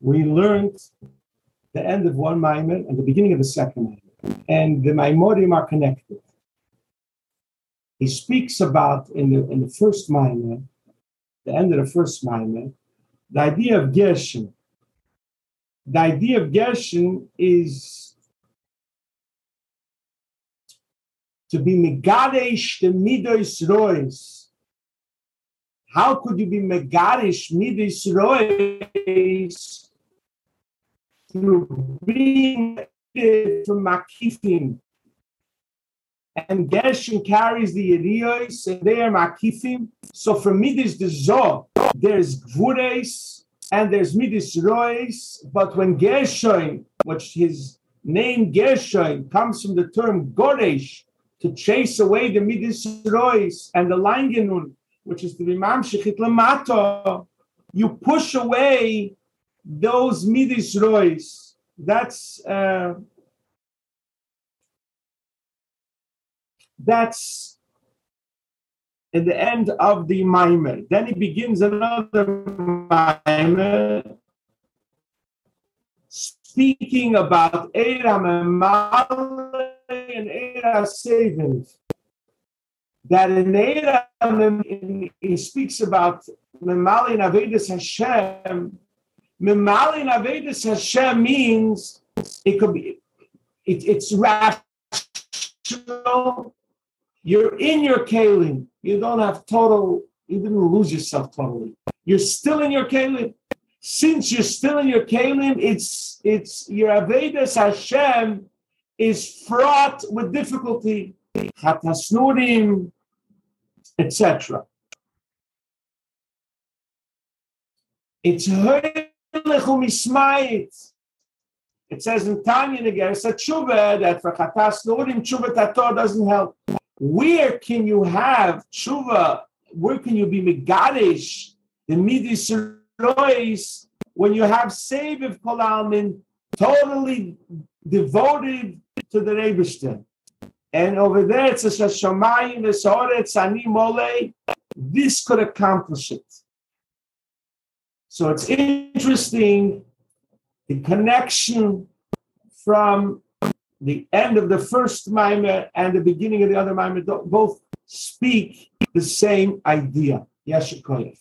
we learned the end of one Maimer and the beginning of the second Maimer. And the Maimorim are connected. He speaks about in the in the first Maimer, the end of the first Maimer, the idea of Gershon. The idea of Gershon is to be Megadesh the Midos Rois. How could you be Megadish Midos Rois through being from Makifim? And Gershon carries the Yeriyos, and they are Makifim. So for from Midas the Zoh, there's Gvures, and there's Midas Rois. But when Gershon, which his name Gershon comes from the term Goresh, to chase away the Midas Rois and the Langenun, which is the Imam Shechit Lamato, you push away those Midas Rois. That's uh, that's at the end of the Maimer. Then he begins another Maimer speaking about Eram and and Era savings. That in Era, he speaks about Memali and Avedis Hashem. Memali and Avedis Hashem means it could be, it, it's rational. You're in your kalim. You don't have total, you didn't lose yourself totally. You're still in your kalim. Since you're still in your kalim, it's it's your Avedis Hashem is fraught with difficulty, chatasnurim, etc. It's it says in Tanya again, it's a tshuva that for chatas nurim tshuva tator doesn't help. Where can you have tshuva? Where can you be megadish the midis when you have save kolalmin totally devoted to the Rebishter. And over there it says Shamayim Vesoret Sani Mole. This could accomplish it. So it's interesting the connection from the end of the first Maimer and the beginning of the other Maimer both speak the same idea. Yeshikoyev.